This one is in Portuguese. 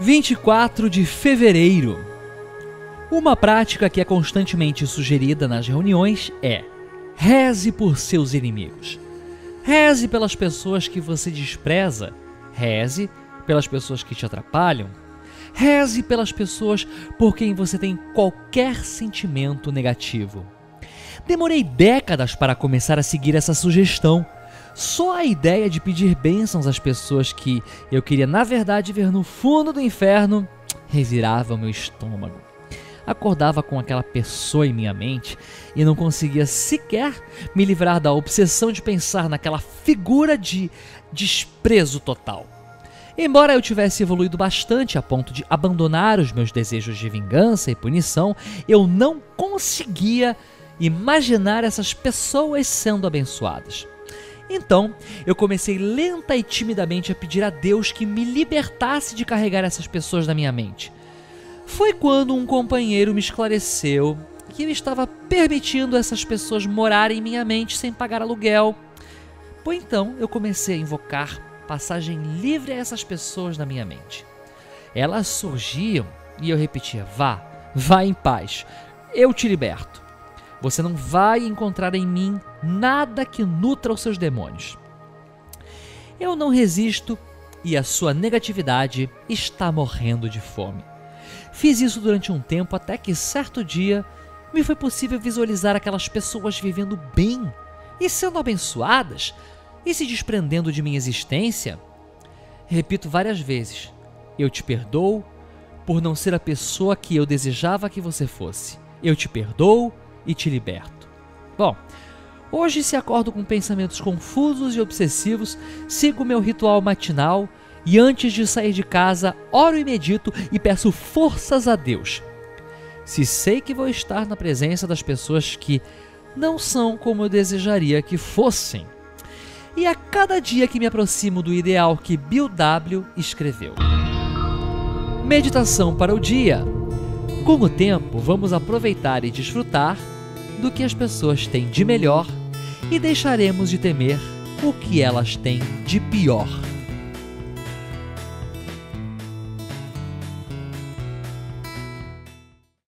24 de fevereiro. Uma prática que é constantemente sugerida nas reuniões é: reze por seus inimigos. Reze pelas pessoas que você despreza. Reze pelas pessoas que te atrapalham. Reze pelas pessoas por quem você tem qualquer sentimento negativo. Demorei décadas para começar a seguir essa sugestão só a ideia de pedir bênçãos às pessoas que eu queria, na verdade, ver no fundo do inferno revirava o meu estômago. Acordava com aquela pessoa em minha mente e não conseguia sequer me livrar da obsessão de pensar naquela figura de desprezo total. Embora eu tivesse evoluído bastante a ponto de abandonar os meus desejos de vingança e punição, eu não conseguia imaginar essas pessoas sendo abençoadas. Então, eu comecei lenta e timidamente a pedir a Deus que me libertasse de carregar essas pessoas na minha mente. Foi quando um companheiro me esclareceu que eu estava permitindo essas pessoas morarem em minha mente sem pagar aluguel. Pois então eu comecei a invocar passagem livre a essas pessoas na minha mente. Elas surgiam e eu repetia: Vá, vá em paz, eu te liberto. Você não vai encontrar em mim nada que nutra os seus demônios. Eu não resisto e a sua negatividade está morrendo de fome. Fiz isso durante um tempo até que certo dia me foi possível visualizar aquelas pessoas vivendo bem e sendo abençoadas e se desprendendo de minha existência. Repito várias vezes: eu te perdoo por não ser a pessoa que eu desejava que você fosse. Eu te perdoo e te liberto. Bom, hoje se acordo com pensamentos confusos e obsessivos, sigo meu ritual matinal e antes de sair de casa, oro e medito e peço forças a Deus. Se sei que vou estar na presença das pessoas que não são como eu desejaria que fossem. E a cada dia que me aproximo do ideal que Bill W. escreveu. Meditação para o dia. Com o tempo, vamos aproveitar e desfrutar do que as pessoas têm de melhor e deixaremos de temer o que elas têm de pior.